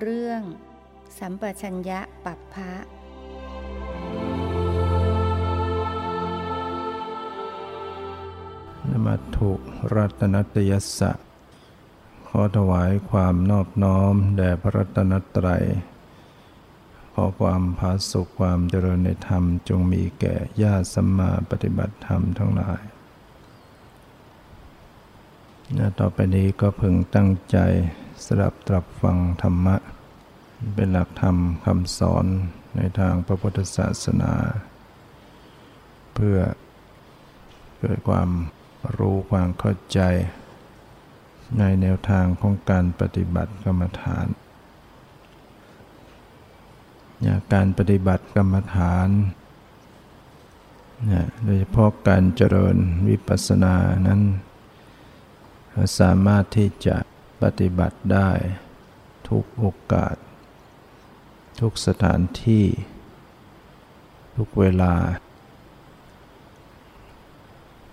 เรื่อง สัมปชัญญะปัปพะนมัถุรัตนตยัสสะ ขอถวายความนอบน้อม แด่พระรัตนตรัย ขอความผาสุขความเจริญในธรรมจงมีแก่ญาติสัมมาปฏิบัติธรรมทั้งหลายต่อไปนี้ก็พึงตั้งใจ สดับตรับฟังธรรมะ เป็นหลักธรรมคำสอนในทางพระพุทธศาสนา เพื่อเกิดความรู้ความเข้าใจ ในแนวทางของการปฏิบัติกรรมฐานการปฏิบัติกรรมฐานโดยเฉพาะการเจริญวิปัสสนานั้น สามารถที่จะ ปฏิบัติได้ ทุกโอกาส ทุกสถานที่ ทุกเวลา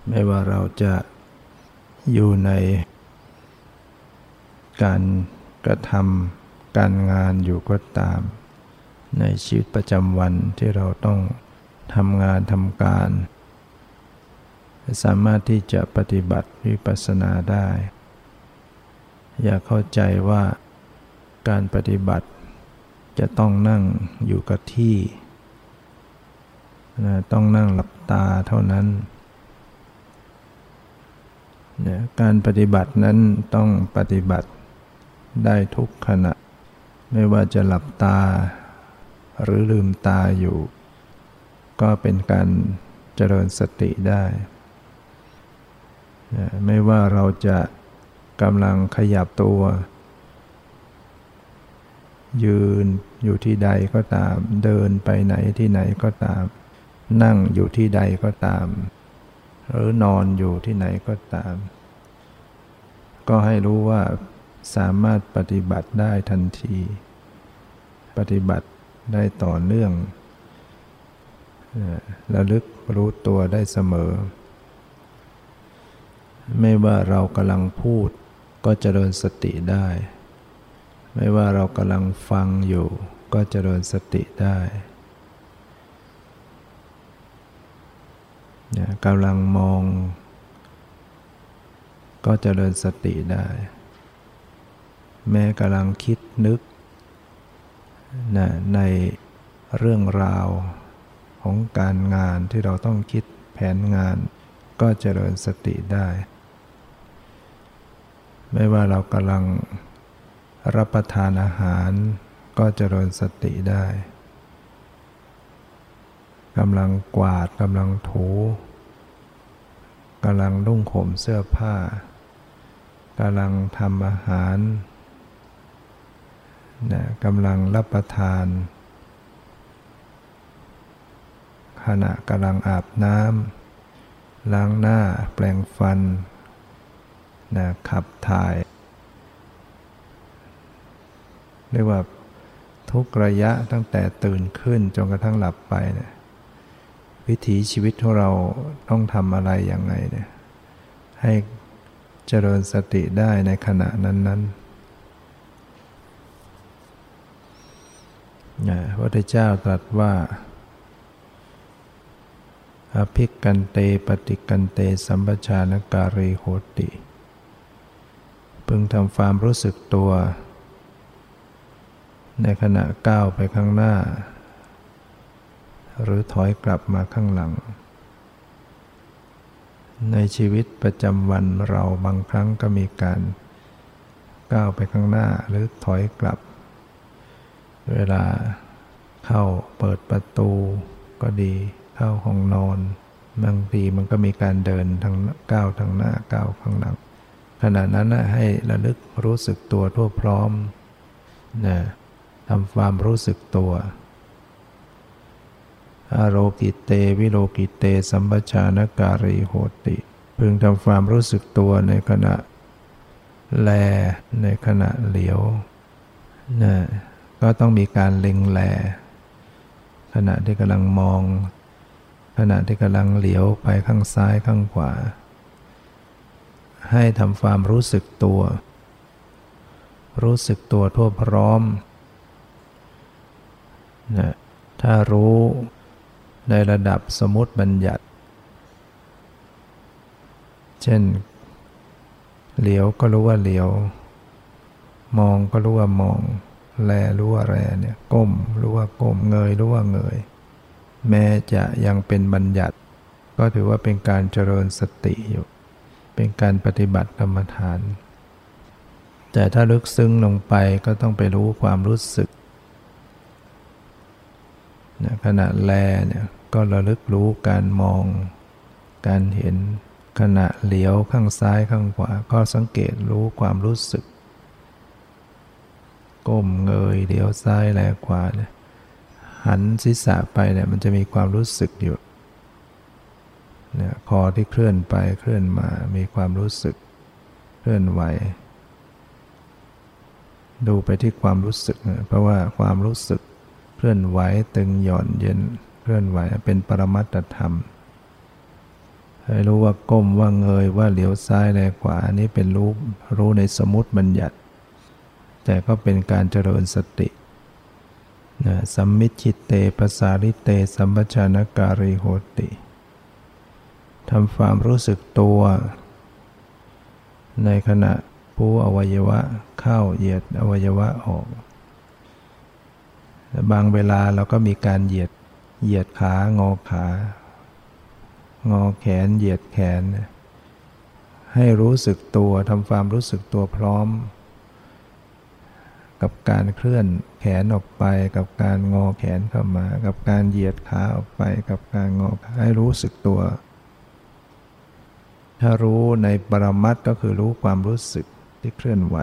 ไม่ว่าเราจะอยู่ในการกระทำการงานอยู่ก็ตาม ในชีวิตประจำวันที่เราต้องทำงานทำการ สามารถที่จะปฏิบัติวิปัสสนาได้ อย่าเข้าใจว่าการปฏิบัติจะต้องนั่งอยู่กับที่นะต้องนั่งหลับตาเท่านั้นนะการปฏิบัตินั้นต้องปฏิบัติได้ทุกขณะ ไม่ว่าจะหลับตา หรือลืมตาอยู่ ก็เป็นการเจริญสติได้ไม่ว่าเราจะ กำลังขยับตัว ยืนอยู่ที่ใดก็ตาม เดินไปไหนที่ไหนก็ตาม นั่งอยู่ที่ใดก็ตาม หรือนอนอยู่ที่ไหนก็ตาม ก็ให้รู้ว่าสามารถปฏิบัติได้ทันที ปฏิบัติได้ต่อเนื่องระลึกรู้ตัวได้เสมอ ไม่ว่าเรากำลังพูด ก็เจริญสติได้ ไม่ว่าเรากำลังฟังอยู่ ก็เจริญสติได้กำลังมอง ก็เจริญสติได้ แม้กำลังคิดนึกนะในเรื่องราวของการงานที่เราต้องคิดแผนงาน ก็เจริญสติได้ ไม่ว่าเรากำลังรับประทานอาหารก็เจริญสติได้กำลังกวาดกำลังถูกำลังนุ่งห่มเสื้อผ้ากำลังทำอาหารนะกำลังรับประทาน ขณะกำลังอาบน้ำล้างหน้าแปลงฟัน นะขับถ่าย เรียกว่าทุกระยะตั้งแต่ตื่นขึ้นจนกระทั่งหลับไปเนี่ยวิถีชีวิตของเราต้องทำอะไรอย่างไงเนี่ยให้เจริญสติได้ในขณะนั้นๆพระพุทธเจ้าตรัสว่า อภิกันเตปฏิกันเต สัมปชานการีโหติ พึงทำความรู้สึกตัว ในขณะก้าวไปข้างหน้า หรือถอยกลับมาข้างหลัง ในชีวิตประจำวันเราบางครั้งก็มีการก้าวไปข้างหน้าหรือถอยกลับ เวลาเข้าเปิดประตูก็ดีเข้าห้องนอนบางทีมันก็มีการเดินทางก้าวทางหน้าก้าวข้างหลัง ขณะนั้นให้ระลึกรู้สึกตัวทั่วพร้อมนะทำความรู้สึกตัวอารกิเต วิโลกิเต สัมปชานการีโหติ พึงทำความรู้สึกตัวในขณะ แลในขณะเหลียวนะก็ต้องมีการเล็งแล ขณะที่กำลังมอง ขณะที่กำลังเหลียวไปข้างซ้ายข้างขวา ให้ทำความรู้สึกตัว รู้สึกตัวทั่วพร้อมนะถ้ารู้ในระดับสมมติบัญญัติ เช่น เหลียวก็รู้ว่าเหลียว มองก็รู้ว่ามอง แลรู้ว่าแลเนี่ย ก้มรู้ว่าก้ม เงยรู้ว่าเงย แม้จะยังเป็นบัญญัติ ก็ถือว่าเป็นการเจริญสติอยู่ เป็นการปฏิบัติกรรมฐาน แต่ถ้าลึกซึ้งลงไปก็ต้องไปรู้ความรู้สึกนะขณะแลเนี่ยก็ระลึกรู้การมอง การเห็นขณะเหลียวข้างซ้ายข้างขวา ก็สังเกตรู้ความรู้สึก ก้มเงยเหลียวซ้ายแลขวาเนี่ยหันศีรษะไปเนี่ยมันจะมีความรู้สึกอยู่ เนี่ยคอที่เคลื่อนไปเคลื่อนมามีความรู้สึกเคลื่อนไหว ดูไปที่ความรู้สึก เพราะว่าความรู้สึกเคลื่อนไหวตึงหย่อนเย็นเคลื่อนไหวเป็นปรมัตธรรมให้รู้ว่าก้มว่าเงยว่าเหลียวซ้ายแลขวาอันนี้เป็นรู้รู้ในสมุติบัญญัติ แต่ก็เป็นการเจริญสตินะสัมมิชิตเตปสาริเต สัมปชานการิโหติ ทำความรู้สึกตัว ในขณะผู้อวัยวะเข้าเหยียดอวัยวะออก บางเวลาเราก็มีการเหยียดเหยียดขางอขางอแขนเหยียดแขน ให้รู้สึกตัวทำความรู้สึกตัวพร้อม กับการเคลื่อนแขนออกไป กับการงอแขนเข้ามา กับการเหยียดขาออกไป กับการงอขาให้รู้สึกตัว ถ้ารู้ในปรมัตก็คือรู้ความรู้สึกที่เคลื่อนไหว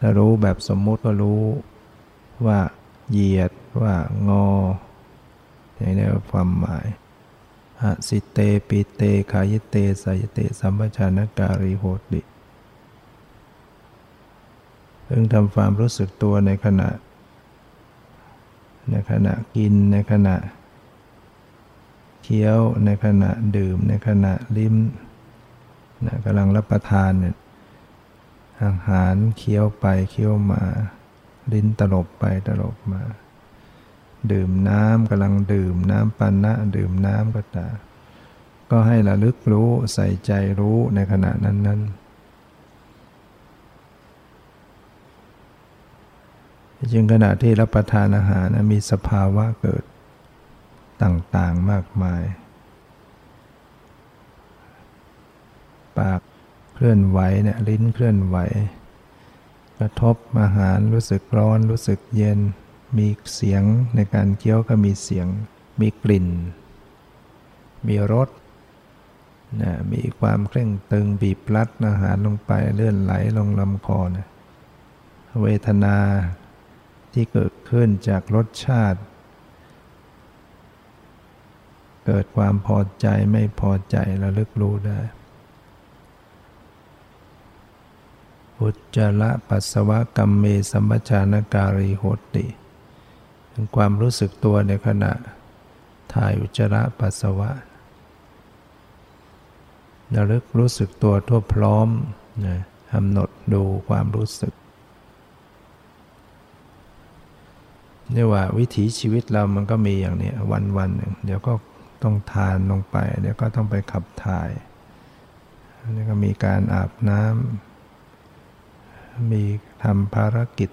ถ้ารู้แบบสมมุติก็รู้ว่าเหยียดว่างออย่างนี้ความหมายอสิเตปิเตขายเตสายเตสัมปชานการิโหติเพิ่งทำความรู้สึกตัวในขณะ ในขณะกินในขณะ เคี้ยวในขณะดื่มในขณะลิ้มนะกำลังรับประทานเนี่ยอาหารเคี้ยวไปเคี้ยวมา ลิ้นตลบไปตลบมา ดื่มน้ำกำลังดื่มน้ำปันนะดื่มน้ำก็ตาก็ให้ระลึกรู้ใส่ใจรู้ในขณะนั้นนั้นจึงขณะที่รับประทานอาหารมีสภาวะเกิด ต่างๆมากมาย ปากเคลื่อนไหวเนี่ยลิ้นเคลื่อนไหว กระทบอาหารรู้สึกร้อนรู้สึกเย็น มีเสียงในการเคี้ยวก็มีเสียง มีกลิ่น มีรสนะมีความเคร่งตึงบีบรัดอาหารลงไปเลื่อนไหลลงลำคอนะเวทนาที่เกิดขึ้นจากรสชาติ เกิดความพอใจไม่พอใจระลึกรู้ได้ อุจจาระปัสสาวะกัมเมสัมปชานการีโหติความรู้สึกตัวในขณะถ่ายอุจจาระปัสสาวะระลึกรู้สึกตัวทั่วพร้อมนะกำหนดดูความรู้สึกนี่ว่าวิถีชีวิตเรามันก็มีอย่างนี้วันวันหนึ่งเดี๋ยวก็ ต้องทานลงไป เดี๋ยวก็ต้องไปขับถ่ายนี่ก็มีการอาบน้ำ มีทำภารกิจ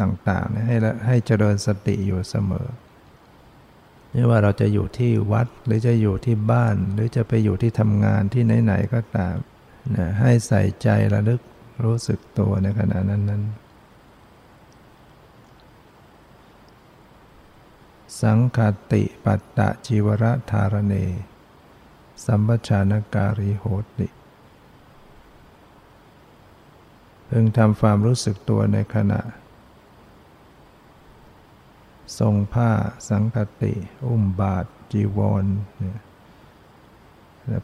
ต่างๆ ให้ให้เจริญสติอยู่เสมอ ไม่ว่าเราจะอยู่ที่วัดหรือจะอยู่ที่บ้าน หรือจะไปอยู่ที่ทำงานที่ไหน ๆ ก็ตามนะให้ใส่ใจระลึกรู้สึกตัวในขณะนั้นๆ สังคติปัตตะจิวรธารเน สัมปชานการิโหติพึงทำความรู้สึกตัวในขณะ ทรงผ้าสังคติ อุ้มบาทจีวรเนี่ย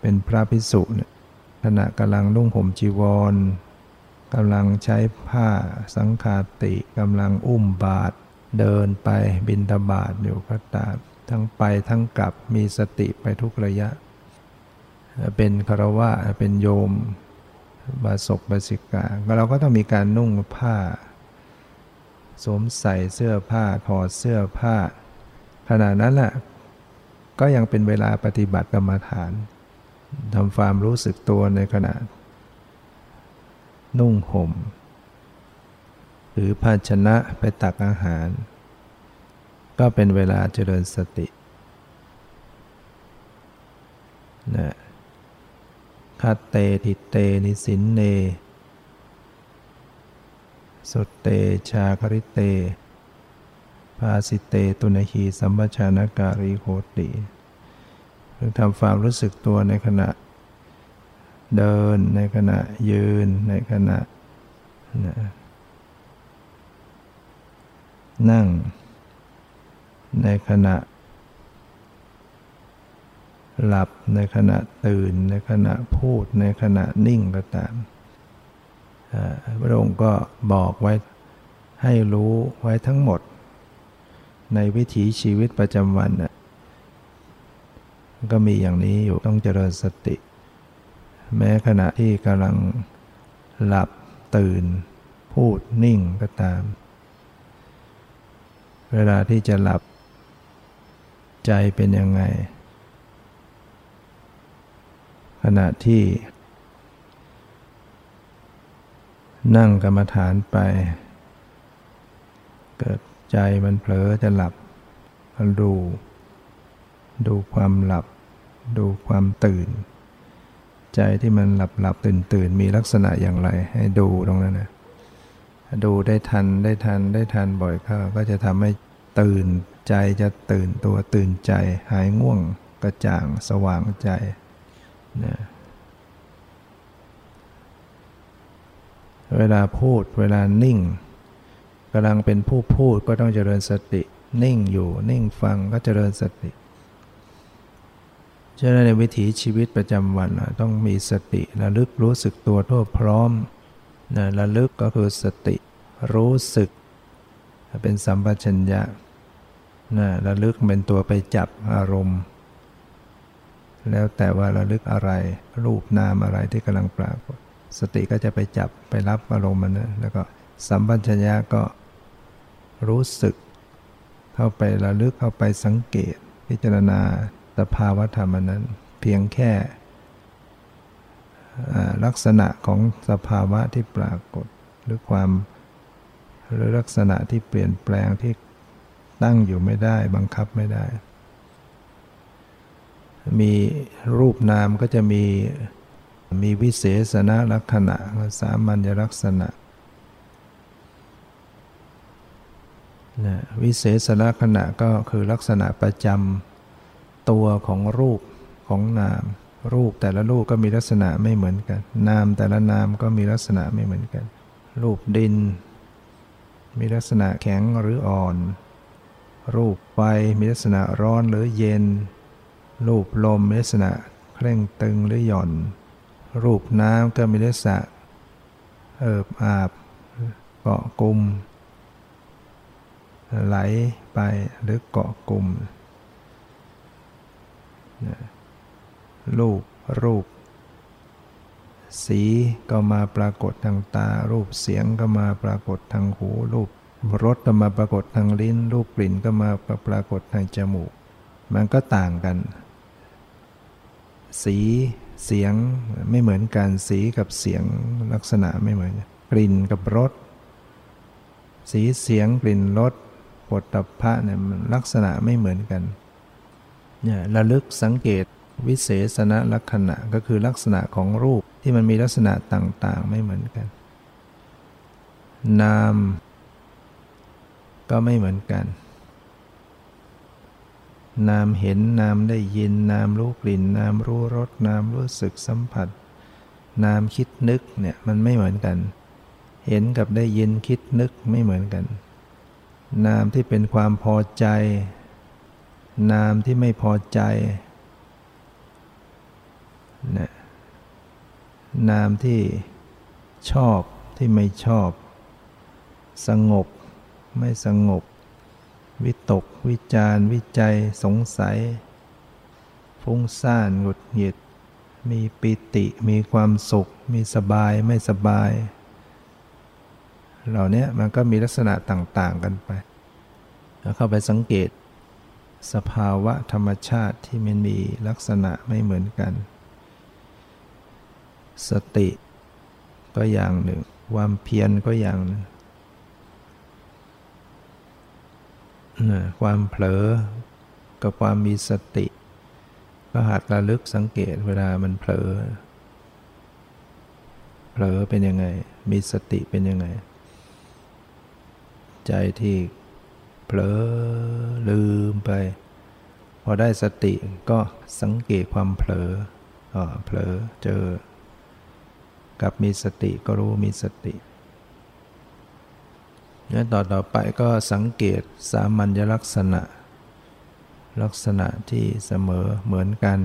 เป็นพระพิสุเนี่ยขณะกำลังนุ่งห่มจีวรกำลังใช้ผ้าสังคาติกำลังอุ้มบาท เดินไปบินทบาทอยู่ก็ตามทั้งไปทั้งกลับมีสติไปทุกระยะ เป็นคารวะเป็นโยมบาศกบาสิกาเราก็ต้องมีการนุ่งผ้า สวมใส่เสื้อผ้าถอดเสื้อผ้า ขณะนั้นแหละก็ยังเป็นเวลาปฏิบัติกรรมฐานทำความรู้สึกตัวในขณะ นุ่งห่ม หรือภาชนะไปตักอาหาร ก็เป็นเวลาเจริญสตินะคัตเตทิเตนิสินเน สุตเตชาคริเต ภาสิเตตุนหีสัมปชานการีโหติคือทำความรู้สึกตัวในขณะ เดินในขณะยืนในขณะนะ นั่ง ในขณะ หลับในขณะตื่น ในขณะพูดในขณะนิ่งก็ตามพระองค์ก็บอกไว้ให้รู้ไว้ทั้งหมด ในวิถีชีวิตประจำวันก็มีอย่างนี้อยู่ต้องเจริญสติ แม้ขณะที่กำลังหลับตื่น พูดนิ่งก็ตาม เวลาที่จะหลับใจเป็นยังไง ขณะที่ นั่งกรรมฐานไป เกิดใจมันเผลอจะหลับมันดู ดูความหลับ ดูความตื่น ใจที่มันหลับหลับตื่นตื่นมีลักษณะอย่างไร ให้ดูตรงนั้นนะ ดูได้ทันได้ทันได้ทันบ่อยเข้าก็จะทำให้ตื่นใจจะตื่นตัวตื่นใจหายง่วงกระจ่างสว่างใจนะเวลาพูดเวลานิ่งกำลังเป็นผู้พูดก็ต้องเจริญสติ นิ่งอยู่นิ่งฟังก็เจริญสติฉะนั้นในวิถีชีวิตประจำวันต้องมีสติระลึกรู้สึกตัวทั่วพร้อม นะระลึกก็คือสติรู้สึก เป็นสัมปชัญญะนะระลึกเป็นตัวไปจับอารมณ์ แล้วแต่ว่าระลึกอะไร รูปนามอะไรที่กำลังปรากฏสติก็จะไปจับไปรับอารมณ์มันนะแล้วก็สัมปชัญญะก็รู้สึก เข้าไประลึกเข้าไปสังเกต พิจารณาสภาวธรรมนั้น เพียงแค่ ลักษณะของสภาวะที่ปรากฏ หรือความหรือลักษณะที่เปลี่ยนแปลงที่ตั้งอยู่ไม่ได้ บังคับไม่ได้ มีรูปนามก็จะมีมีวิเศษณลักษณะสามัญลักษณะนะวิเศษลักษณะก็คือลักษณะประจำตัวของรูปของนาม รูปแต่ละรูปก็มีลักษณะไม่เหมือนกัน นามแต่ละนามก็มีลักษณะไม่เหมือนกัน รูปดิน มีลักษณะแข็งหรืออ่อน รูปไฟมีลักษณะร้อนหรือเย็น รูปลมมีลักษณะเคร่งตึงหรือหย่อน รูปน้ำก็มีลักษณะเอิบอาบเกาะกลุ่มไหลไปหรือเกาะกลุ่ม รูปรูป สีก็มาปรากฏทางตา รูปเสียงก็มาปรากฏทางหูรูปรสก็มาปรากฏทางลิ้น รูปกลิ่นก็มาปรากฏทางจมูก มันก็ต่างกัน สีเสียงไม่เหมือนกันสีกับเสียงลักษณะไม่เหมือนกลิ่นกับรสสีเสียงกลิ่นรสปดตพะเนี่ยลักษณะไม่เหมือนกันเนี่ยระลึกสังเกต วิเศษณลักษณะก็คือลักษณะของรูปที่มันมีลักษณะต่างๆ ไม่เหมือนกัน นาม ก็ไม่เหมือนกัน นามเห็นนามได้ยิน นามรู้กลิ่น นามรู้รสนามรู้สึกสัมผัส นามคิดนึกเนี่ยมันไม่เหมือนกัน เห็นกับได้ยินคิดนึกไม่เหมือนกัน นามที่เป็นความพอใจ นามที่ไม่พอใจ นะนามที่ชอบที่ไม่ชอบ สงบ ไม่สงบ วิตก วิจารวิจัยสงสัย ฟุ้งซ่านหงุดหงิด มีปิติมีความสุข มีสบายไม่สบาย เหล่านี้มันก็มีลักษณะต่างๆกันไป แล้วเข้าไปสังเกต สภาวะธรรมชาติที่มันมีลักษณะไม่เหมือนกัน สติก็อย่างหนึ่ง ความเพียรก็อย่างหนึ่งความเผลอกับความมีสติ ก็หัดระลึกสังเกตเวลามันเผลอ เผลอเป็นยังไง มีสติเป็นยังไง ใจที่เผลอลืมไป พอได้สติก็สังเกตความเผลออ๋อเผลอเจอ กับมีสติก็รู้มีสติงั้นต่อต่อไปก็สังเกตสามัญลักษณะ ลักษณะที่เสมอเหมือนกัน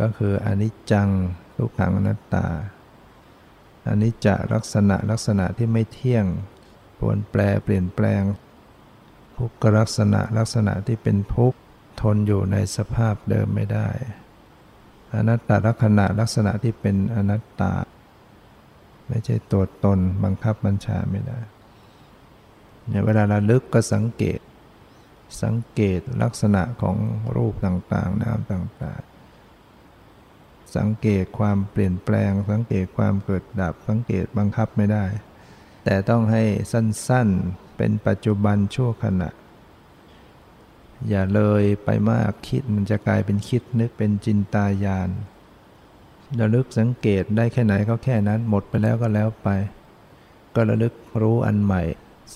ก็คืออนิจจังทุกขังอนัตตาอนิจจลักษณะลักษณะที่ไม่เที่ยงปวนแปรเปลี่ยนแปลงทุกขลักษณะลักษณะที่เป็นทุกข์ทนอยู่ในสภาพเดิมไม่ได้ อนัตตลักษณะลักษณะที่เป็นอนัตตา ไม่ใช่ตัวตนบังคับบัญชาไม่ได้เนี่ยเวลาระลึกก็สังเกต สังเกตลักษณะของรูปต่างๆ นามต่างๆ สังเกตความเปลี่ยนแปลง สังเกตความเกิดดับ สังเกตบังคับไม่ได้ แต่ต้องให้สั้นๆ เป็นปัจจุบันชั่วขณะ อย่าเลยไปมากคิดมันจะกลายเป็นคิดนึกเป็นจินตายานระลึกสังเกตได้แค่ไหนก็แค่นั้นหมดไปแล้วก็แล้วไป ก็ระลึกรู้อันใหม่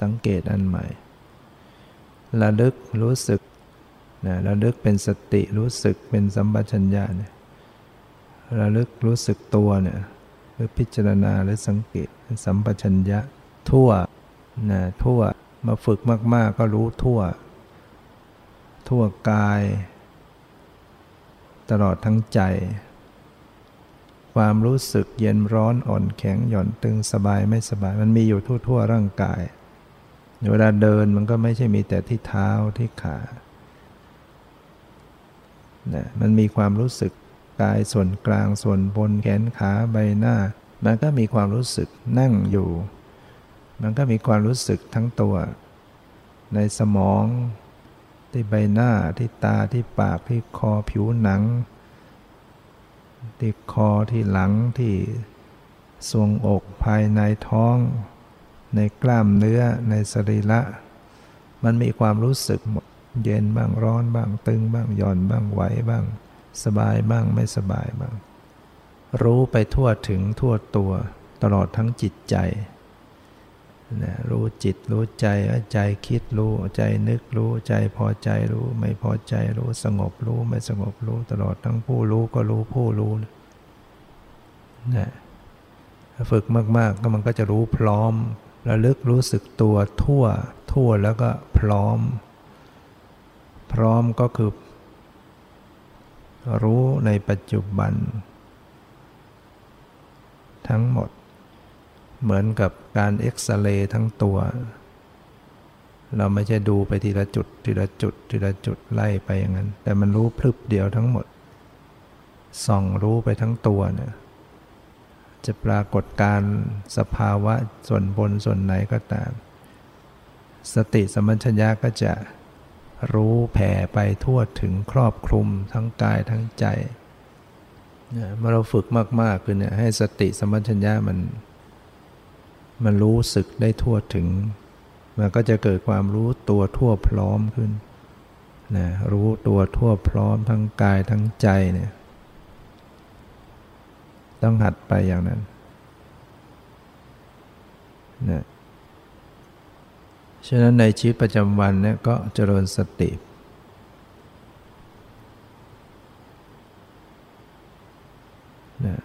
สังเกตอันใหม่ ระลึกรู้สึกนะระลึกเป็นสติรู้สึกเป็นสัมปชัญญะเนี่ยระลึกรู้สึกตัวเนี่ยหรือพิจารณาหรือสังเกตสัมปชัญญะทั่วนะทั่วมาฝึกมาก ๆ ก็รู้ทั่ว ทั่วกาย ตลอดทั้งใจ ความรู้สึกเย็นร้อนอ่อนแข็งหย่อนตึงสบายไม่สบาย มันมีอยู่ทั่ว ๆ ร่างกาย เวลาเดินมันก็ไม่ใช่มีแต่ที่เท้าที่ขานะมันมีความรู้สึกกายส่วนกลางส่วนบนแขนขาใบหน้า มันก็มีความรู้สึกนั่งอยู่ มันก็มีความรู้สึกทั้งตัว ในสมอง ที่ใบหน้าที่ตาที่ปากที่คอผิวหนัง ที่คอที่หลังที่ทรวงอกภายในท้อง ในกล้ามเนื้อในสรีระมันมีความรู้สึกหมดเย็นบ้างร้อนบ้างตึงบ้างหย่อนบ้างไหวบ้าง สบายบ้างไม่สบายบ้าง รู้ไปทั่วถึงทั่วตัวตลอดทั้งจิตใจ นะรู้จิตรู้ใจใจคิดรู้ใจนึกรู้ใจพอใจรู้ไม่พอใจรู้สงบรู้ไม่สงบรู้ตลอดทั้งผู้รู้ก็รู้ผู้รู้นะฝึกมากๆก็มันก็จะรู้พร้อมระลึกรู้สึกตัวทั่ว ทั่วแล้วก็พร้อม พร้อมก็คือ รู้ในปัจจุบัน ทั้งหมด เหมือนกับการเอ็กซเรย์ทั้งตัว เราไม่ใช่ดูไปทีละจุด ทีละจุด ทีละจุดไล่ไปอย่างนั้น แต่มันรู้พลึบเดียวทั้งหมด ส่องรู้ไปทั้งตัวเนี่ยจะปรากฏการสภาวะส่วนบนส่วนไหนก็ตาม สติสมัญชัญญาก็จะรู้แผ่ไปทั่วถึงครอบคลุมทั้งกายทั้งใจเมื่อเราฝึกมาก ๆ คือเนี่ยให้สติสมัญญามัน มันรู้สึกได้ทั่วถึง มันก็จะเกิดความรู้ตัวทั่วพร้อมขึ้นนะรู้ตัวทั่วพร้อมทั้งกายทั้งใจเนี่ยต้องหัดไปอย่างนั้นนะฉะนั้นในชีวิตประจำวันเนี่ยก็เจริญสติ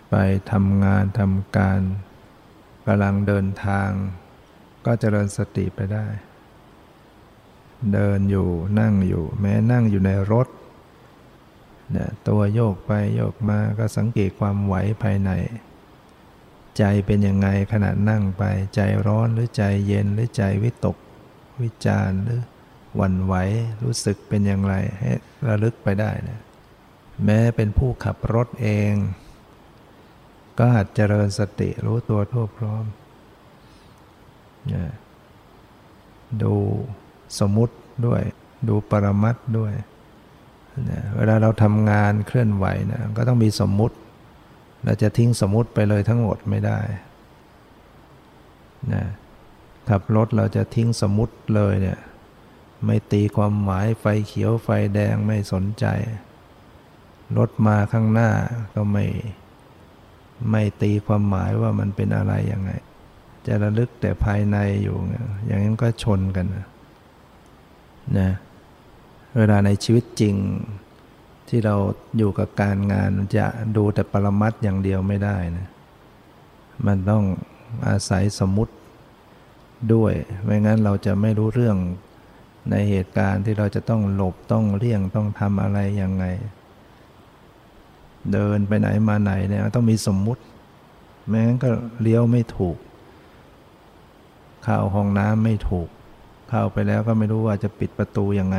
ไปทำงานทำการ กำลังเดินทาง ก็เจริญสติไปได้ เดินอยู่นั่งอยู่ แม้นั่งอยู่ในรถเนี่ยตัวโยกไปโยกมาก็สังเกตความไหวภายใน ใจเป็นยังไงขณะนั่งไป ใจร้อนหรือใจเย็นหรือใจวิตก วิจารหรือหวั่นไหวรู้สึกเป็นอย่างไรให้ระลึกไปได้นะแม้เป็นผู้ขับรถเอง ก็หัดเจริญสติรู้ตัวทั่วพร้อม ดูสมมุติด้วย ดูปรมัตด้วย เวลาเราทำงานเคลื่อนไหวนะก็ต้องมีสมมุติ เราจะทิ้งสมมุติไปเลยทั้งหมดไม่ได้นะขับรถเราจะทิ้งสมมุติเลยเนี่ยไม่ตีความหมายไฟเขียวไฟแดงไม่สนใจ รถมาข้างหน้าก็ไม่ ไม่ตีความหมายว่ามันเป็นอะไรยังไง จะระลึกแต่ภายในอยู่ อย่างนั้นก็ชนกันนะเวลาในชีวิตจริงที่เราอยู่กับการงานจะดูแต่ปรมัตอย่างเดียวไม่ได้นะมันต้องอาศัยสมมติด้วย ไม่งั้นเราจะไม่รู้เรื่องในเหตุการณ์ที่เราจะต้องหลบต้องเลี่ยงต้องทำอะไรยังไง เดินไปไหนมาไหนเนี่ยต้องมีสมมุติไม่งั้นก็เลี้ยวไม่ถูก เข้าห้องน้ำไม่ถูก เข้าไปแล้วก็ไม่รู้ว่าจะปิดประตูยังไง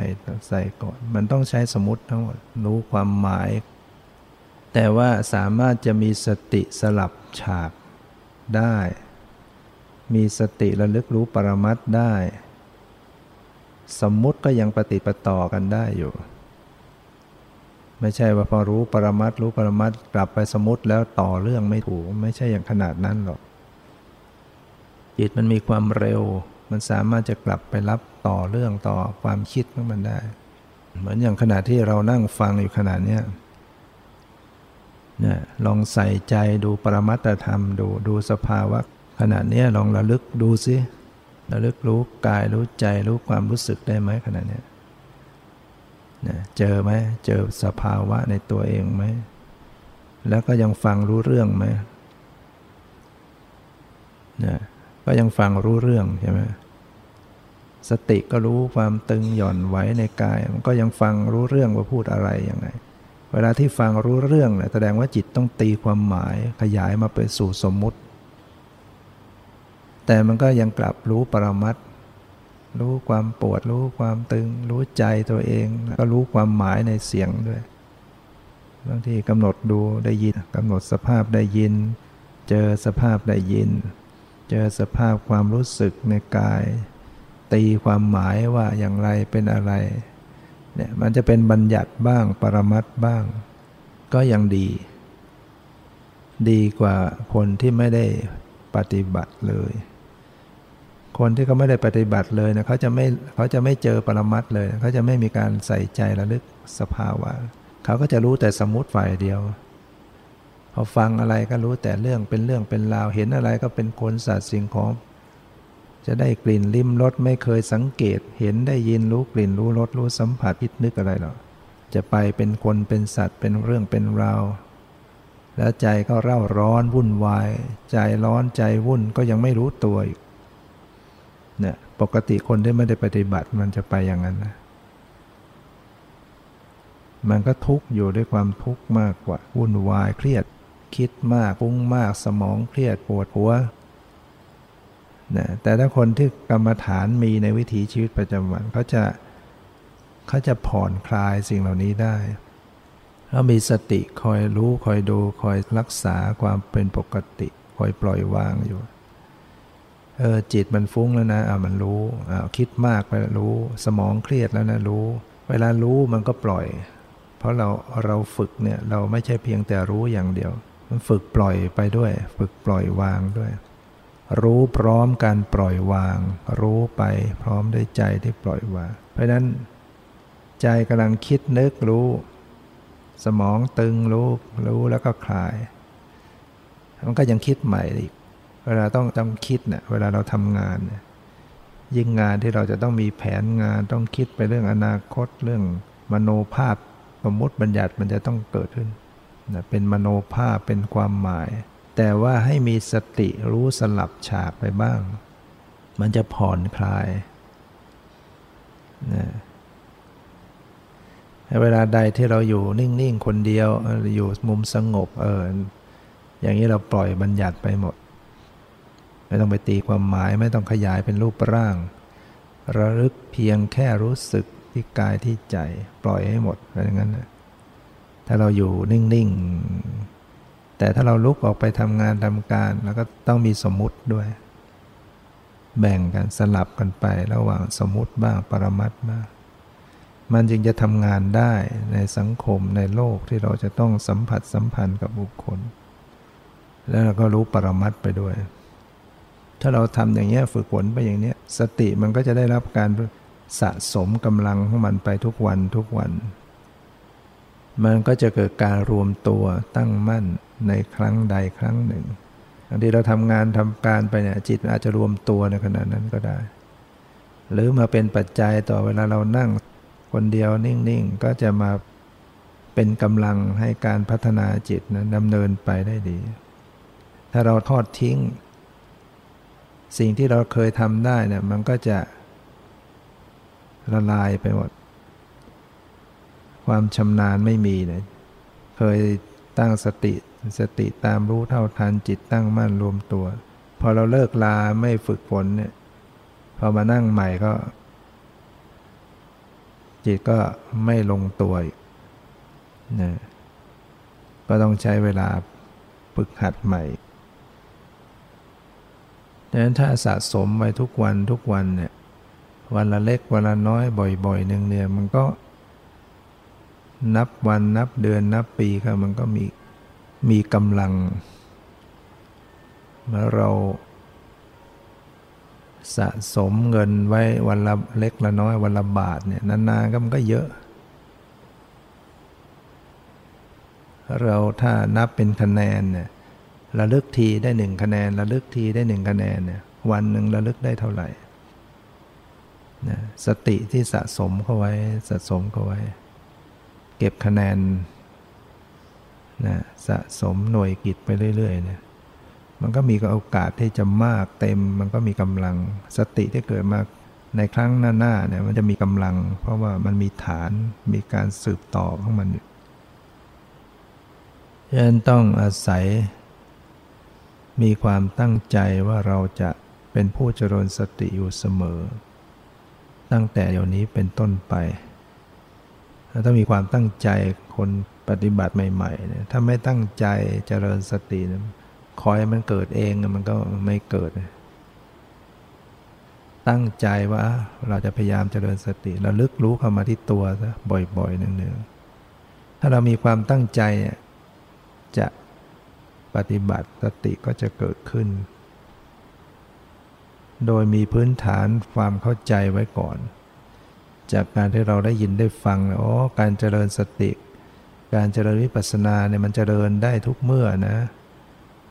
ใส่ก่อน มันต้องใช้สมมติทั้งหมดรู้ความหมาย แต่ว่าสามารถจะมีสติสลับฉากได้ มีสติระลึกรู้ปรมัตได้ สมมุติก็ยังปฏิปต่อกันได้อยู่ ไม่ใช่ว่าพอรู้ปรมัตรู้ปรมัตกลับไปสมมติแล้วต่อเรื่องไม่ถูก ไม่ใช่อย่างขนาดนั้นหรอก จิตมันมีความเร็ว มันสามารถจะกลับไปรับต่อเรื่องต่อความคิดของมันได้ เหมือนอย่างขณะที่เรานั่งฟังอยู่ขนาดนี้เนี่ยลองใส่ใจดูปรมัตธรรมดูดูสภาวะขณะนี้ลองระลึกดูซิระลึกรู้กายรู้ใจรู้ความรู้สึกได้ไหมขณะนี้ นะเจอไหมเจอสภาวะในตัวเองไหม แล้วก็ยังฟังรู้เรื่องไหมนะก็ยังฟังรู้เรื่องใช่ไหมสติก็รู้ความตึงหย่อนไหวในกาย มันก็ยังฟังรู้เรื่องว่าพูดอะไรยังไง เวลาที่ฟังรู้เรื่องเนี่ยแสดงว่าจิตต้องตีความหมายขยายมาไปสู่สมมุติ แต่มันก็ยังกลับรู้ปรมัต รู้ความปวด รู้ความตึง รู้ใจตัวเอง ก็รู้ความหมายในเสียงด้วยบางทีกำหนดดูได้ยินกำหนดสภาพได้ยิน เจอสภาพได้ยิน เจอสภาพความรู้สึกในกาย ตีความหมายว่าอย่างไรเป็นอะไรเนี่ยมันจะเป็นบัญญัติบ้างปรมัตบ้าง ก็ยังดี ดีกว่าคนที่ไม่ได้ปฏิบัติเลย คนที่เขาไม่ได้ปฏิบัติเลยนะเขาจะไม่เขาจะไม่เจอปรมัตเลยเขาจะไม่มีการใส่ใจระลึกสภาวะ เขาก็จะรู้แต่สมมติฝ่ายเดียวพอฟังอะไรก็รู้แต่เรื่องเป็นเรื่องเป็นราวเห็นอะไรก็เป็นคนสัตว์สิ่งของ จะได้กลิ่นลิ้มรสไม่เคยสังเกต เห็นได้ยินรู้กลิ่นรู้รสรู้สัมผัสคิดนึกอะไรหรอกจะไปเป็นคนเป็นสัตว์เป็นเรื่องเป็นราวแล้วใจก็เร่าร้อนวุ่นวาย ใจร้อนใจวุ่นก็ยังไม่รู้ตัวอีก ปกติคนที่ไม่ได้ปฏิบัติมันจะไปอย่างนั้นนะมันก็ทุกข์อยู่ด้วยความทุกข์มากกว่าวุ่นวายเครียดคิดมากปุ้งมากสมองเครียดปวดหัวนะแต่ถ้าคนที่กรรมฐานมีในวิถีชีวิตประจำวันเขาจะเขาจะผ่อนคลายสิ่งเหล่านี้ได้เขามีสติคอยรู้คอยดูคอยรักษาความเป็นปกติ คอยปล่อยวางอยู่ เออจิตมันฟุ้งแล้วนะอ่ามันรู้อ่าคิดมากไปรู้ สมองเครียดแล้วนะรู้ เวลารู้มันก็ปล่อย เพราะเราเราฝึกเนี่ยเราไม่ใช่เพียงแต่รู้อย่างเดียว มันฝึกปล่อยไปด้วย ฝึกปล่อยวางด้วย รู้พร้อมการปล่อยวาง รู้ไปพร้อมด้วยใจที่ปล่อยวาง เพราะนั้น ใจกำลังคิดนึกรู้ สมองตึงรู้รู้แล้วก็คลาย มันก็ยังคิดใหม่อีก เวลาต้องต้องคิดเนี่ยเวลาเราทำงานเนี่ยยิ่งงานที่เราจะต้องมีแผนงานต้องคิดไปเรื่องอนาคตเรื่องมโนภาพสมมติบัญญัติมันจะต้องเกิดขึ้นนะเป็นมโนภาพเป็นความหมาย แต่ว่าให้มีสติรู้สลับฉากไปบ้าง มันจะผ่อนคลายนะเวลาใดที่เราอยู่นิ่ง ๆ คนเดียวอยู่มุมสงบเอออย่างนี้เราปล่อยบัญญัติไปหมด ไม่ต้องไปตีความหมายไม่ต้องขยายเป็นรูปร่าง ระลึกเพียงแค่รู้สึกที่กายที่ใจปล่อยให้หมดอะไรอย่างนั้นถ้าเราอยู่นิ่งๆ แต่ถ้าเราลุกออกไปทำงานทำการ แล้วก็ต้องมีสมมุติด้วย แบ่งกันสลับกันไประหว่างสมมุติบ้างปรมัตบ้างมันจึงจะทำงานได้ในสังคมในโลกที่เราจะต้องสัมผัสสัมพันธ์กับบุคคล แล้วเราก็รู้ปรมัตไปด้วย ถ้าเราทำอย่างนี้ฝึกฝนไปอย่างนี้สติมันก็จะได้รับการสะสมกำลังของมันไปทุกวันทุกวัน มันก็จะเกิดการรวมตัวตั้งมั่นในครั้งใดครั้งหนึ่งบางทีเราทำงานทำการไปเนี่ยจิตอาจจะรวมตัวในขณะนั้นก็ได้ หรือมาเป็นปัจจัยต่อเวลาเรานั่งคนเดียวนิ่งๆ ก็จะมาเป็นกำลังให้การพัฒนาจิตนะดำเนินไปได้ดี ถ้าเราทอดทิ้ง สิ่งที่เราเคยทำได้เนี่ยมันก็จะละลายไปหมด ความชำนาญไม่มีเลยเคยตั้งสติสติตามรู้เท่าทันจิตตั้งมั่นรวมตัว พอเราเลิกลาไม่ฝึกฝนเนี่ยพอมานั่งใหม่ก็ จิตก็ไม่ลงตัวนะก็ต้องใช้เวลาฝึกหัดใหม่ ดังนั้นถ้าสะสมไปทุกวันทุกวันเนี่ยวันละเล็กวันละน้อยบ่อยๆหนึ่งเนี่ยมันก็นับวันนับเดือนนับปีครับมันก็มีมีกำลังเมื่อเราสะสมเงินไว้วันละเล็กละน้อยวันละบาทเนี่ยนานๆก็มันก็เยอะ เราถ้านับเป็นคะแนนเนี่ย ระลึกทีได้หนึ่งคะแนนระลึกทีได้หนึ่งคะแนนเนี่ยวันหนึ่งระลึกได้เท่าไหร่นะสติที่สะสมเข้าไว้สะสมเข้าไว้ เก็บคะแนนนะสะสมหน่วยกิจไปเรื่อยๆเนี่ยมันก็มีโอกาสที่จะมากเต็ม มันก็มีกำลังสติที่เกิดมาในครั้งหน้าๆเนี่ยมันจะมีกำลัง เพราะว่ามันมีฐานมีการสืบต่อของมันอยู่ฉะนั้นต้องอาศัย มีความตั้งใจว่าเราจะเป็นผู้เจริญสติอยู่เสมอ ตั้งแต่เดี๋ยวนี้เป็นต้นไปแล้วต้องมีความตั้งใจคนปฏิบัติใหม่ๆเนี่ยถ้าไม่ตั้งใจเจริญสตินะคอยมันเกิดเองมันก็ไม่เกิด ตั้งใจว่าเราจะพยายามเจริญสติเระลึกรู้เข้ามาที่ตัวซะบ่อยๆหนึ่งๆถ้าเรามีความตั้งใจจะ ปฏิบัติสติก็จะเกิดขึ้น โดยมีพื้นฐานความเข้าใจไว้ก่อน จากการที่เราได้ยินได้ฟังอ๋อการเจริญสติ การเจริญวิปัสสนาเนี่ยมันเจริญได้ทุกเมื่อนะ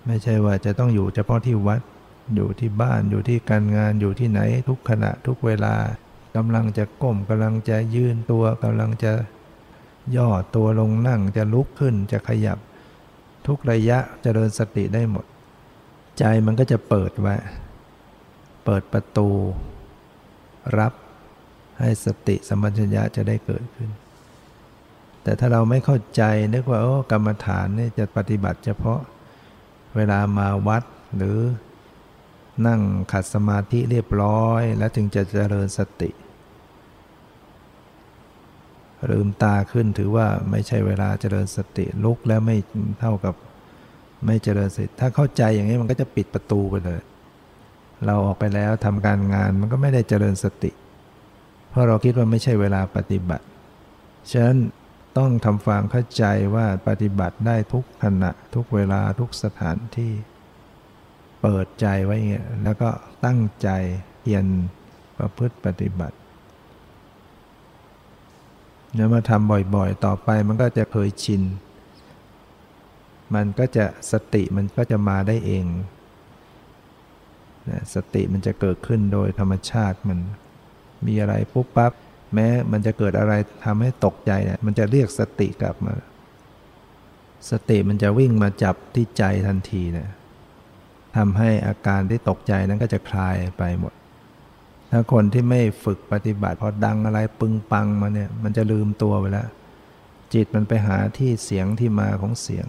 ไม่ใช่ว่าจะต้องอยู่เฉพาะที่วัด อยู่ที่บ้านอยู่ที่การงานอยู่ที่ไหนทุกขณะทุกเวลากำลังจะก้มกำลังจะยืนตัวกำลังจะย่อตัวลงนั่งจะลุกขึ้นจะขยับ ทุกระยะจะเดินสติได้หมด ใจมันก็จะเปิดไว้ เปิดประตู รับให้สติสัมปชัญญะจะได้เกิดขึ้น แต่ถ้าเราไม่เข้าใจนึกว่าโอ้กรรมฐานนี่จะปฏิบัติเฉพาะเวลามาวัดหรือนั่งขัดสมาธิเรียบร้อย แล้วถึงจะเจริญสติ ลืมตาขึ้นถือว่าไม่ใช่เวลาเจริญสติลุกแล้วไม่เท่ากับไม่เจริญสติถ้าเข้าใจอย่างนี้มันก็จะปิดประตูไปเลย เราออกไปแล้วทำการงานมันก็ไม่ได้เจริญสติ เพราะเราคิดว่าไม่ใช่เวลาปฏิบัติ ฉะนั้นต้องทำความเข้าใจว่าปฏิบัติได้ทุกขณะ ทุกเวลาทุกสถานที่ เปิดใจไว้เงี้ยแล้วก็ตั้งใจเพียรประพฤติปฏิบัติ แล้วมาทำบ่อยๆ ต่อไปมันก็จะเคยชิน มันก็จะสติมันก็จะมาได้เองสติมันจะเกิดขึ้นโดยธรรมชาติมัน มีอะไรปุ๊บปั๊บแม้มันจะเกิดอะไรทำให้ตกใจเนี่ยมันจะเรียกสติกลับมา สติมันจะวิ่งมาจับที่ใจทันทีเนี่ยทำให้อาการที่ตกใจนั้นก็จะคลายไปหมด ถ้าคนที่ไม่ฝึกปฏิบัติพอดังอะไรปึงปังมาเนี่ย มันจะลืมตัวไปแล้ว จิตมันไปหาที่เสียงที่มาของเสียง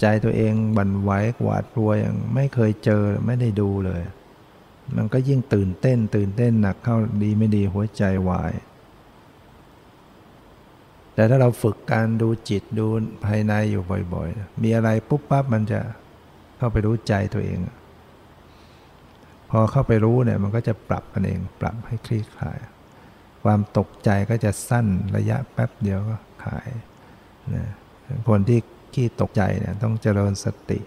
ใจตัวเองบันไหวหวาดกลัวอย่างไม่เคยเจอไม่ได้ดูเลย มันก็ยิ่งตื่นเต้น ตื่นเต้นหนักเข้าดีไม่ดีหัวใจวาย แต่ถ้าเราฝึกการดูจิตดูภายในอยู่บ่อย ๆ มีอะไรปุ๊บปั๊บมันจะเข้าไปรู้ใจตัวเอง พอเข้าไปรู้เนี่ยมันก็จะปรับกันเอง ปรับให้คลี่คลาย ความตกใจก็จะสั้นระยะแป๊บเดียวก็หายนะคนที่ขี้ตกใจเนี่ยต้องเจริญสติ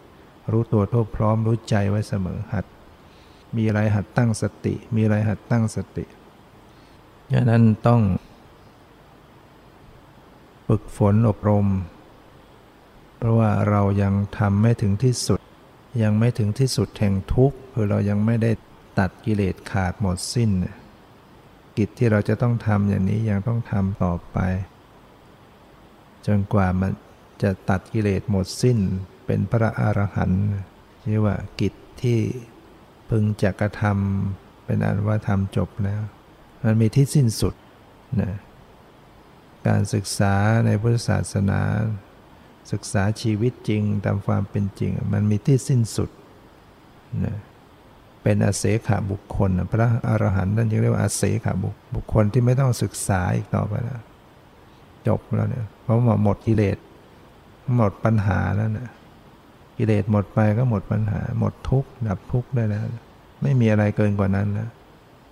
รู้ตัวทั่วพร้อมรู้ใจไว้เสมอหัด มีอะไรหัดตั้งสติ มีอะไรหัดตั้งสติดังนั้นต้องฝึกฝนอบรม เพราะว่าเรายังทำไม่ถึงที่สุด ยังไม่ถึงที่สุดแห่งทุกข์คือเรายังไม่ได้ตัดกิเลสขาดหมดสิ้น กิจที่เราจะต้องทำอย่างนี้ยังต้องทำต่อไป จนกว่ามันจะตัดกิเลสหมดสิ้นเป็นพระอรหันต์ชื่อว่ากิจที่พึงจะกระทำเป็นอันว่าทำจบแล้ว มันมีที่สิ้นสุดนะการศึกษาในพุทธศาสนา ศึกษาชีวิตจริงตามความเป็นจริง มันมีที่สิ้นสุดนะเป็นอาเสขาบุคคลพระอรหันต์นั่นจึงเรียกว่าอาเสขบุคบุคคลที่ไม่ต้องศึกษาอีกต่อไปแล้วจบแล้วเนี่ยเพราะหมดกิเลสหมดปัญหาแล้วนะกิเลสหมดไปก็หมดปัญหา หมดทุกข์ดับทุกข์ได้แล้ว ไม่มีอะไรเกินกว่านั้นแล้ว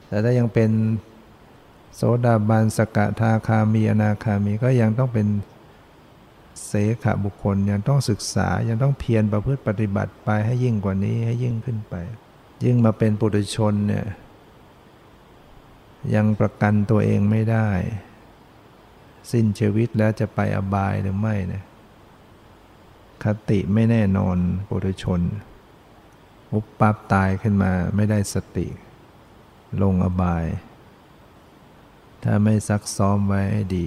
แต่ถ้ายังเป็นโสดาบันสกทาคามีอนาคามีก็ยังต้องเป็น เสขบุคคลยังต้องศึกษายังต้องเพียรประพฤติปฏิบัติไปให้ยิ่งกว่านี้ให้ยิ่งขึ้นไป ยิ่งมาเป็นปุถุชนเนี่ยยังประกันตัวเองไม่ได้ สิ้นชีวิตแล้วจะไปอบายหรือไม่เนี่ยคติไม่แน่นอนปุถุชน อุปปับตายขึ้นมาไม่ได้สติ ลงอบาย ถ้าไม่ซักซ้อมไว้ให้ดี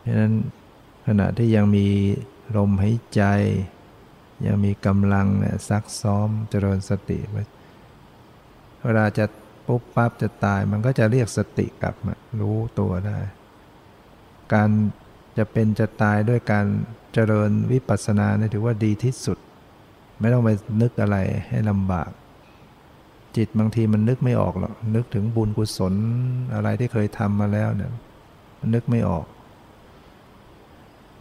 เพราะนั้น ขณะที่ยังมีลมหายใจ ยังมีกำลังเนี่ยซักซ้อมเจริญสติไว้เวลาจะปุ๊บปั๊บจะตายมันก็จะเรียกสติกลับมารู้ตัวได้ การจะเป็นจะตายด้วยการเจริญวิปัสสนาเนี่ยถือว่าดีที่สุด ไม่ต้องไปนึกอะไรให้ลำบาก จิตบางทีมันนึกไม่ออกหรอกนึกถึงบุญกุศลอะไรที่เคยทำมาแล้วเนี่ยนึกไม่ออก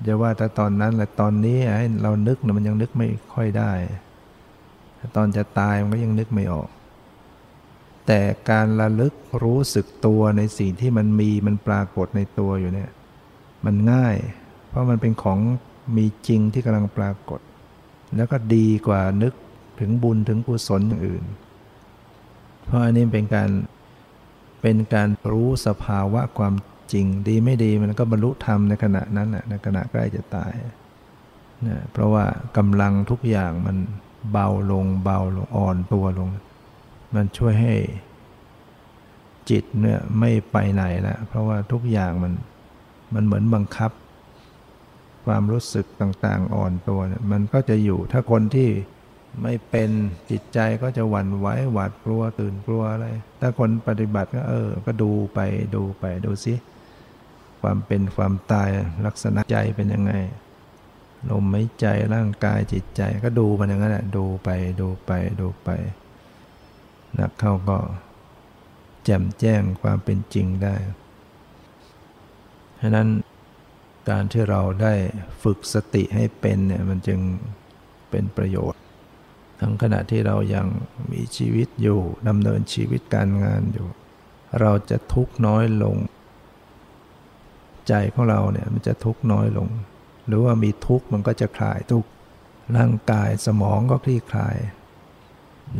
จะว่าแต่ตอนนั้นแหละตอนนี้ให้เรานึกนี่ยมันยังนึกไม่ค่อยได้ตอนจะตายมันก็ยังนึกไม่ออก แต่การระลึกรู้สึกตัวในสิ่งที่มันมีมันปรากฏในตัวอยู่เนี่ย มันง่าย เพราะมันเป็นของมีจริงที่กำลังปรากฏ แล้วก็ดีกว่านึกถึงบุญถึงกุศลอย่างอื่น เพราะอันนี้เป็นการเป็นการรู้สภาวะความ จริง ดีไม่ดีมันก็บรรลุธรรมในขณะนั้นในขณะใกล้จะตายนะเพราะว่ากำลังทุกอย่างมันเบาลงเบาลงอ่อนตัวลง มันช่วยให้จิตเนี่ยไม่ไปไหนแล้วเพราะว่าทุกอย่างมันมันเหมือนบังคับ ความรู้สึกต่างๆอ่อนตัวเนี่ยมันก็จะอยู่ถ้าคนที่ไม่เป็นจิตใจก็จะหวั่นไหวหวาดกลัวตื่นกลัวอะไร ถ้าคนปฏิบัติก็เออ ก็ดูไปดูไปดูสิ ความเป็นความตายลักษณะใจเป็นยังไงลมหายใจร่างกายจิตใจก็ดูมันอย่างนั้นแหละดูไปดูไปดูไปนักเข้าก็แจ่มแจ้งความเป็นจริงได้ฉะนั้นการที่เราได้ฝึกสติให้เป็นเนี่ยมันจึงเป็นประโยชน์ ทั้งขณะที่เรายังมีชีวิตอยู่ดำเนินชีวิตการงานอยู่ เราจะทุกข์น้อยลง ใจของเราเนี่ยมันจะทุกข์น้อยลง หรือว่ามีทุกข์มันก็จะคลายทุกข์ร่างกายสมองก็คลี่คลาย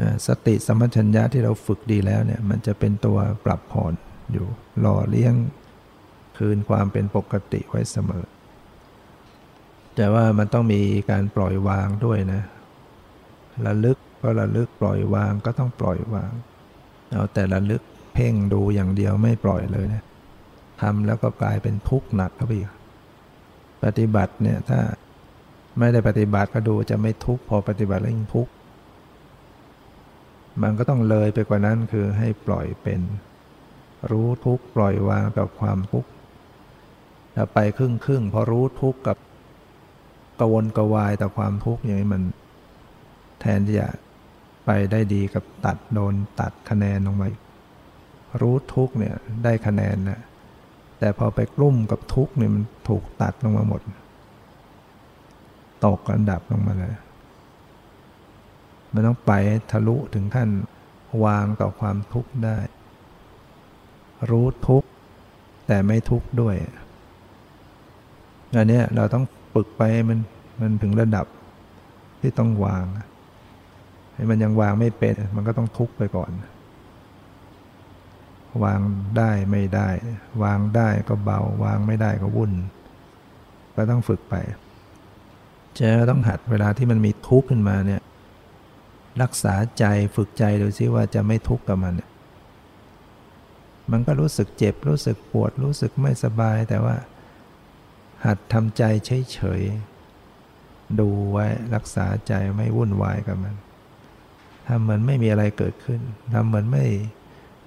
นะสติสมัชัญญะที่เราฝึกดีแล้วเนี่ยมันจะเป็นตัวปรับผ่อนอยู่หล่อเลี้ยงคืนความเป็นปกติไว้เสมอ แต่ว่ามันต้องมีการปล่อยวางด้วยนะระลึกก็ระลึกปล่อยวางก็ต้องปล่อยวาง เอาแต่ระลึกเพ่งดูอย่างเดียวไม่ปล่อยเลยนะ ทำแล้วก็กลายเป็นทุกข์หนักเข้าไปอีกปฏิบัติเนี่ยถ้าไม่ได้ปฏิบัติก็ดูจะไม่ทุกข์พอปฏิบัติแล้วยิ่งทุกข์มันก็ต้องเลยไปกว่านั้นคือให้ปล่อยเป็น รู้ทุกข์ปล่อยวางกับความทุกข์ถ้าไปครึ่งครึ่งพอรู้ทุกข์กับกวนกวายแต่ความทุกข์อย่างนี้มันแทนที่จะไปได้ดีกับตัดโดนตัดคะแนนลงมารู้ทุกเนี่ยได้คะแนนนะ แต่พอไปกลุ่มกับทุกข์เนี่ยมันถูกตัดลงมาหมด ตกระดับลงมาเลย มันต้องไปทะลุถึงขั้นวางต่อความทุกข์ได้ รู้ทุกข์แต่ไม่ทุกข์ด้วยอันนี้เราต้องปึกไปมันมันถึงระดับที่ต้องวาง ให้มันยังวางไม่เป็น มันก็ต้องทุกข์ไปก่อน วางได้ไม่ได้ วางได้ก็เบา วางไม่ได้ก็วุ่น ก็ต้องฝึกไปเจ้าต้องหัดเวลาที่มันมีทุกข์ขึ้นมาเนี่ย รักษาใจฝึกใจดูซิว่าจะไม่ทุกข์กับมัน มันก็รู้สึกเจ็บ รู้สึกปวด รู้สึกไม่สบาย แต่ว่า หัดทำใจเฉยๆดูไว้รักษาใจไม่วุ่นวายกับมันทำเหมือนไม่มีอะไรเกิดขึ้นทำเหมือนไม่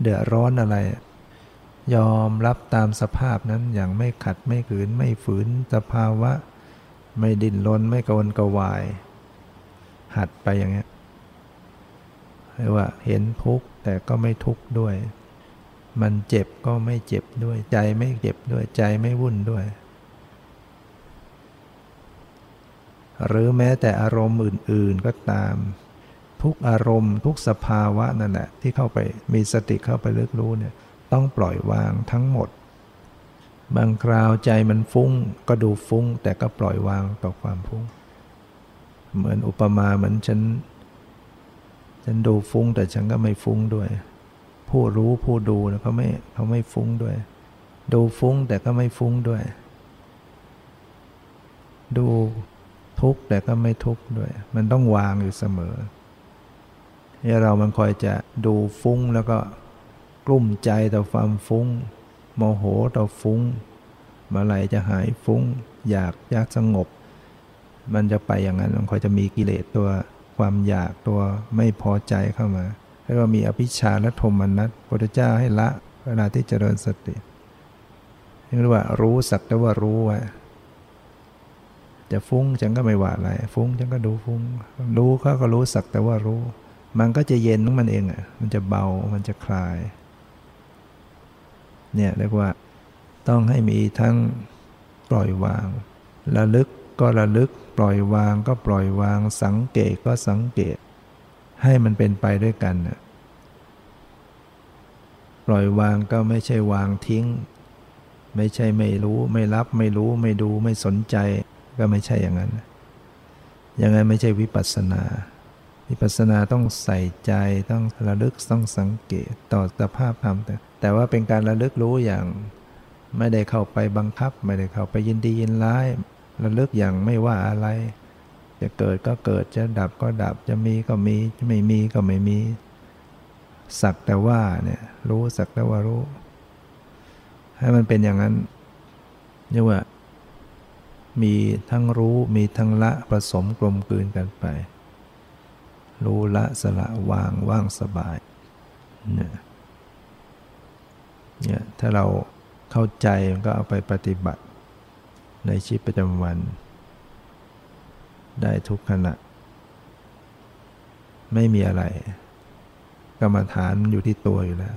เดือดร้อนอะไร ยอมรับตามสภาพนั้นอย่างไม่ขัดไม่ขืนไม่ฝืนสภาวะ ไม่ดิ้นรนไม่กวนกวาย หัดไปอย่างเงี้ยเรียกว่าเห็นทุกข์แต่ก็ไม่ทุกข์ด้วย มันเจ็บก็ไม่เจ็บด้วย ใจไม่เจ็บด้วยใจไม่วุ่นด้วย หรือแม้แต่อารมณ์อื่น ๆก็ตาม ทุกอารมณ์ ทุกสภาวะนั่นแหละที่เข้าไปมีสติเข้าไปเลือกรู้เนี่ยต้องปล่อยวางทั้งหมด บางคราวใจมันฟุ้งก็ดูฟุ้ง แต่ก็ปล่อยวางต่อความฟุ้ง เหมือนอุปมาเหมือนฉัน ฉันดูฟุ้งแต่ฉันก็ไม่ฟุ้งด้วย ผู้รู้ผู้ดูนะเขาไม่เขาไม่ฟุ้งด้วย ดูฟุ้งแต่ก็ไม่ฟุ้งด้วย ดูทุกข์แต่ก็ไม่ทุกข์ด้วย มันต้องวางอยู่เสมอ นี่เรามันคอยจะดูฟุ้งแล้วก็กลุ้มใจต่อความฟุ้ง โมโหต่อฟุ้งเมื่อไหร่จะหายฟุ้ง อยากอยากสงบ มันจะไปอย่างนั้นมันคอยจะมีกิเลสตัวความอยากตัวไม่พอใจเข้ามาให้เรามีอภิชาและโทมนัสพระเจ้าให้ละเวลาที่เจริญสติเรียกว่ารู้สักแต่ว่ารู้ไว้จะฟุ้งฉันก็ไม่ว่าอะไรฟุ้งฉันก็ดูฟุ้งรู้เขาก็รู้สักแต่ว่ารู้ มันก็จะเย็นของมันเองอะ มันจะเบา มันจะคลาย เนี่ยเรียกว่าต้องให้มีทั้งปล่อยวาง ระลึกก็ระลึก ปล่อยวางก็ปล่อยวาง สังเกตก็สังเกต ให้มันเป็นไปด้วยกันน่ะปล่อยวางก็ไม่ใช่วางทิ้ง ไม่ใช่ไม่รู้ ไม่รับไม่รู้ไม่ดูไม่สนใจ ก็ไม่ใช่อย่างนั้น อย่างนั้นไม่ใช่วิปัสสนา วิปัสสนาต้องใส่ใจต้องระลึกต้องสังเกตต่อสภาพธรรมแต่แต่ว่าเป็นการระลึกรู้อย่างไม่ได้เข้าไปบังคับ ไม่ได้เข้าไปยินดียินร้าย ระลึกอย่างไม่ว่าอะไร จะเกิดก็เกิดจะดับก็ดับจะมีก็มีจะไม่มีก็ไม่มี สักแต่ว่าเนี่ยรู้สักแต่ว่ารู้ ให้มันเป็นอย่างนั้นเรียกว่า มีทั้งรู้มีทั้งละผสมกลมกลืนกันไป รู้ละสละวางว่างสบายเนี่ยถ้าเราเข้าใจก็เอาไปปฏิบัติ ในชีวิตประจำวัน ได้ทุกขณะ ไม่มีอะไร กรรมฐานมันอยู่ที่ตัวอยู่แล้ว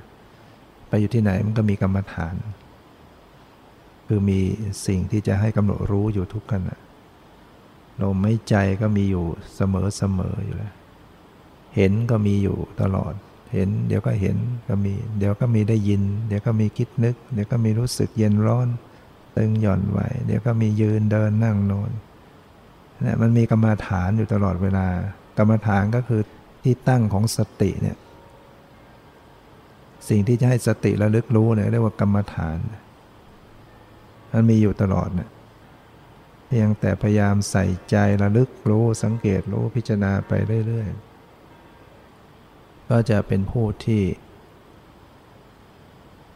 ไปอยู่ที่ไหนมันก็มีกรรมฐาน คือมีสิ่งที่จะให้กำหนดรู้อยู่ทุกขณะลมไม่ใจก็มีอยู่เสมอเสมออยู่แล้ว เห็นก็มีอยู่ตลอด เห็น เดี๋ยวก็เห็นก็มี เดี๋ยวก็มีได้ยิน เดี๋ยวก็มีคิดนึก เดี๋ยวก็มีรู้สึกเย็นร้อน ตึงหย่อนไหว เดี๋ยวก็มียืนเดินนั่งนอนนี่มันมีกรรมาฐานอยู่ตลอดเวลา กรรมาฐานก็คือที่ตั้งของสติเนี่ยสิ่งที่จะให้สติระลึกรู้เนี่ยเรียกว่ากรรมฐาน มันมีอยู่ตลอดเนี่ยเพียงแต่พยายามใส่ใจระลึกรู้สังเกตรู้พิจารณาไปเรื่อยๆ ก็จะเป็นผู้ที่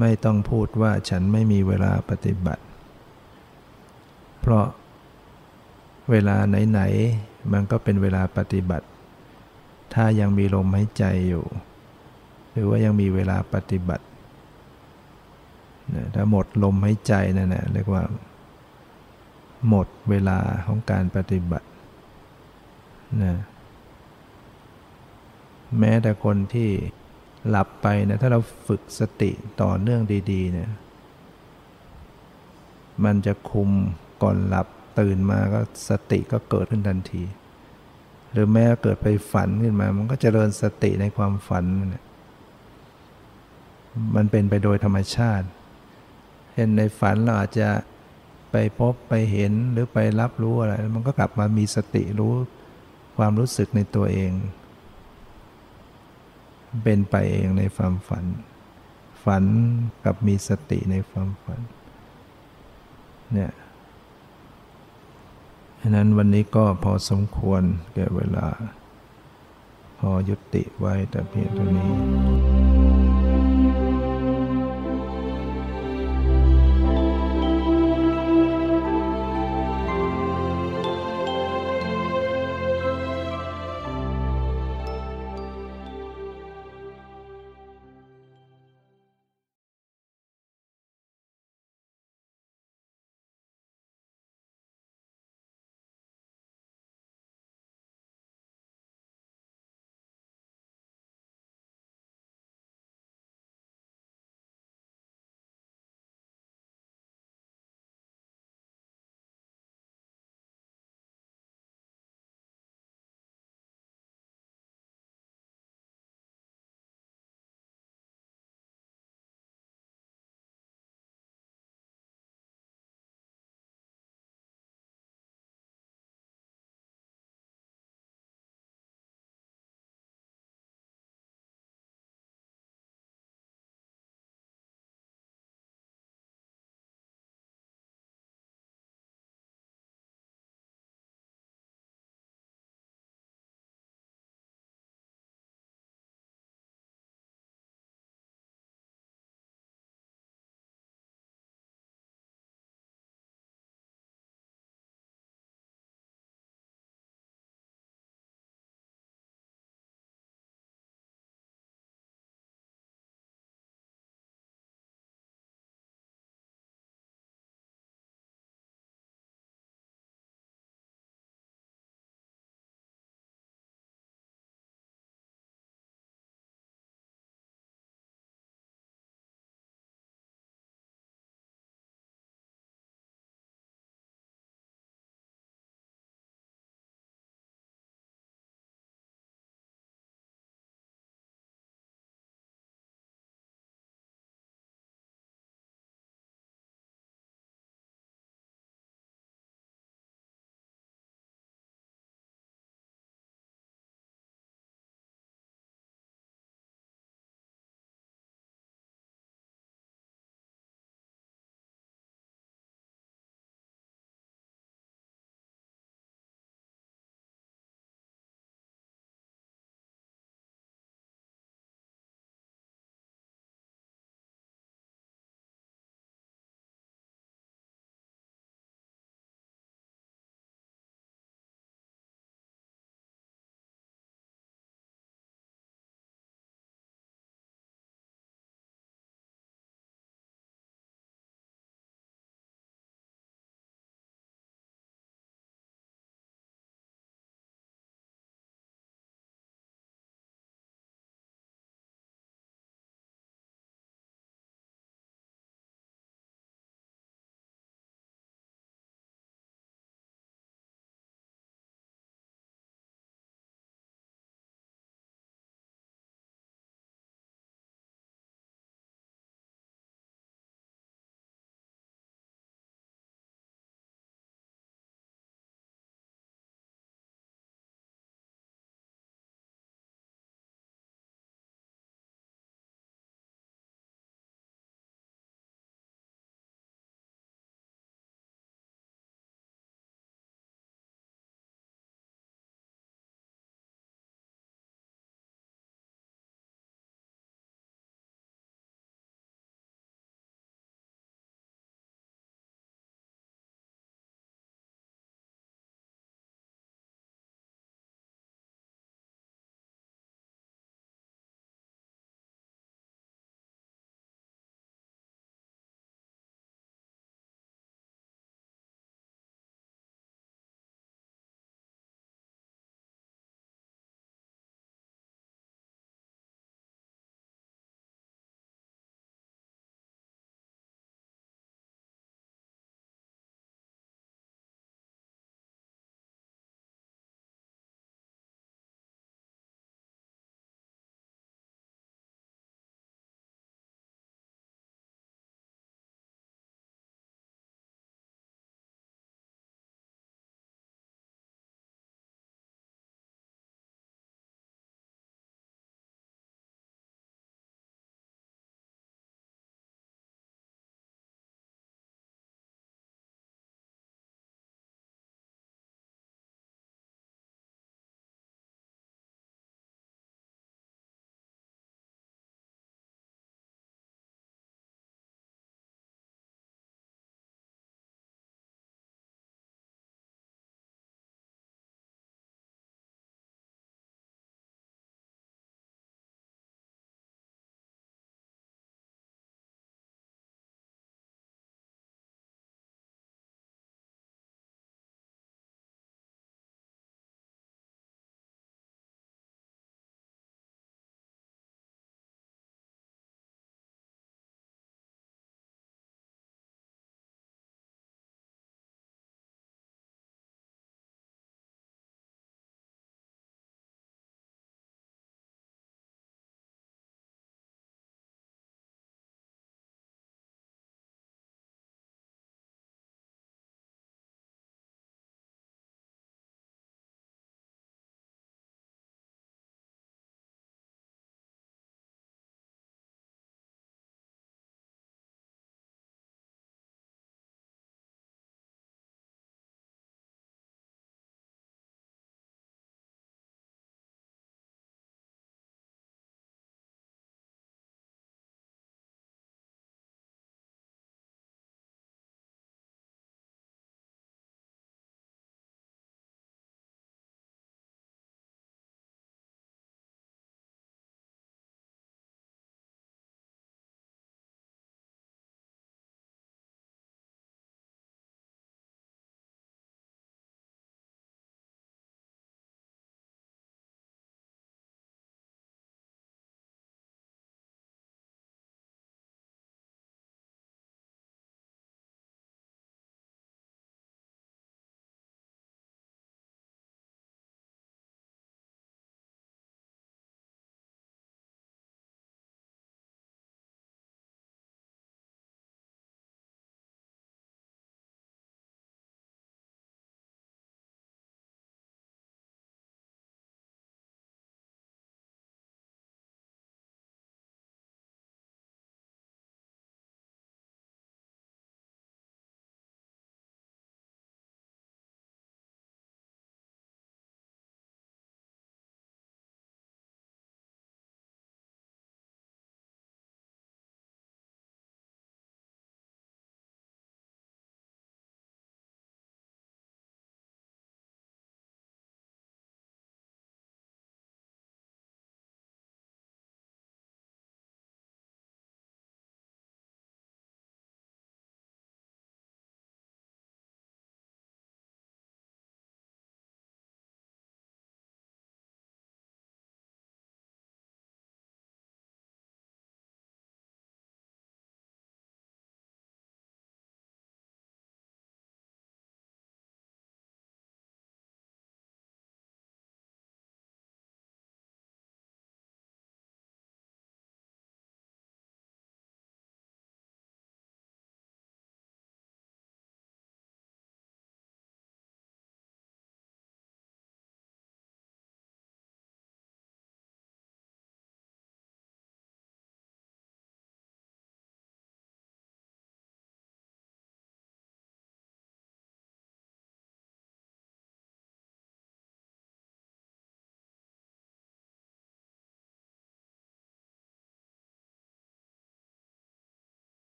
ไม่ต้องพูดว่าฉันไม่มีเวลาปฏิบัติ เพราะเวลาไหนๆมันก็เป็นเวลาปฏิบัติ ถ้ายังมีลมหายใจอยู่ หรือว่ายังมีเวลาปฏิบัติถ้าหมดลมหายใจนั่นแหละเรียกว่า หมดเวลาของการปฏิบัตินะ แม้แต่คนที่หลับไปนะถ้าเราฝึกสติต่อเนื่องดีๆเนี่ยมันจะคุมก่อนหลับตื่นมาก็สติก็เกิดขึ้นทันที หรือแม้เกิดไปฝันขึ้นมา มันก็เจริญสติในความฝันนั่นแหละมันเป็นไปโดยธรรมชาติ เห็นในฝันเราอาจจะไปพบไปเห็นหรือไปรับรู้อะไร มันก็กลับมามีสติรู้ความรู้สึกในตัวเอง เป็นไปเองในความฝัน ฝันกับมีสติในความฝันเนี่ยฉะนั้นวันนี้ก็พอสมควรแก่เวลา พอยุติไว้แต่เพียงเท่านี้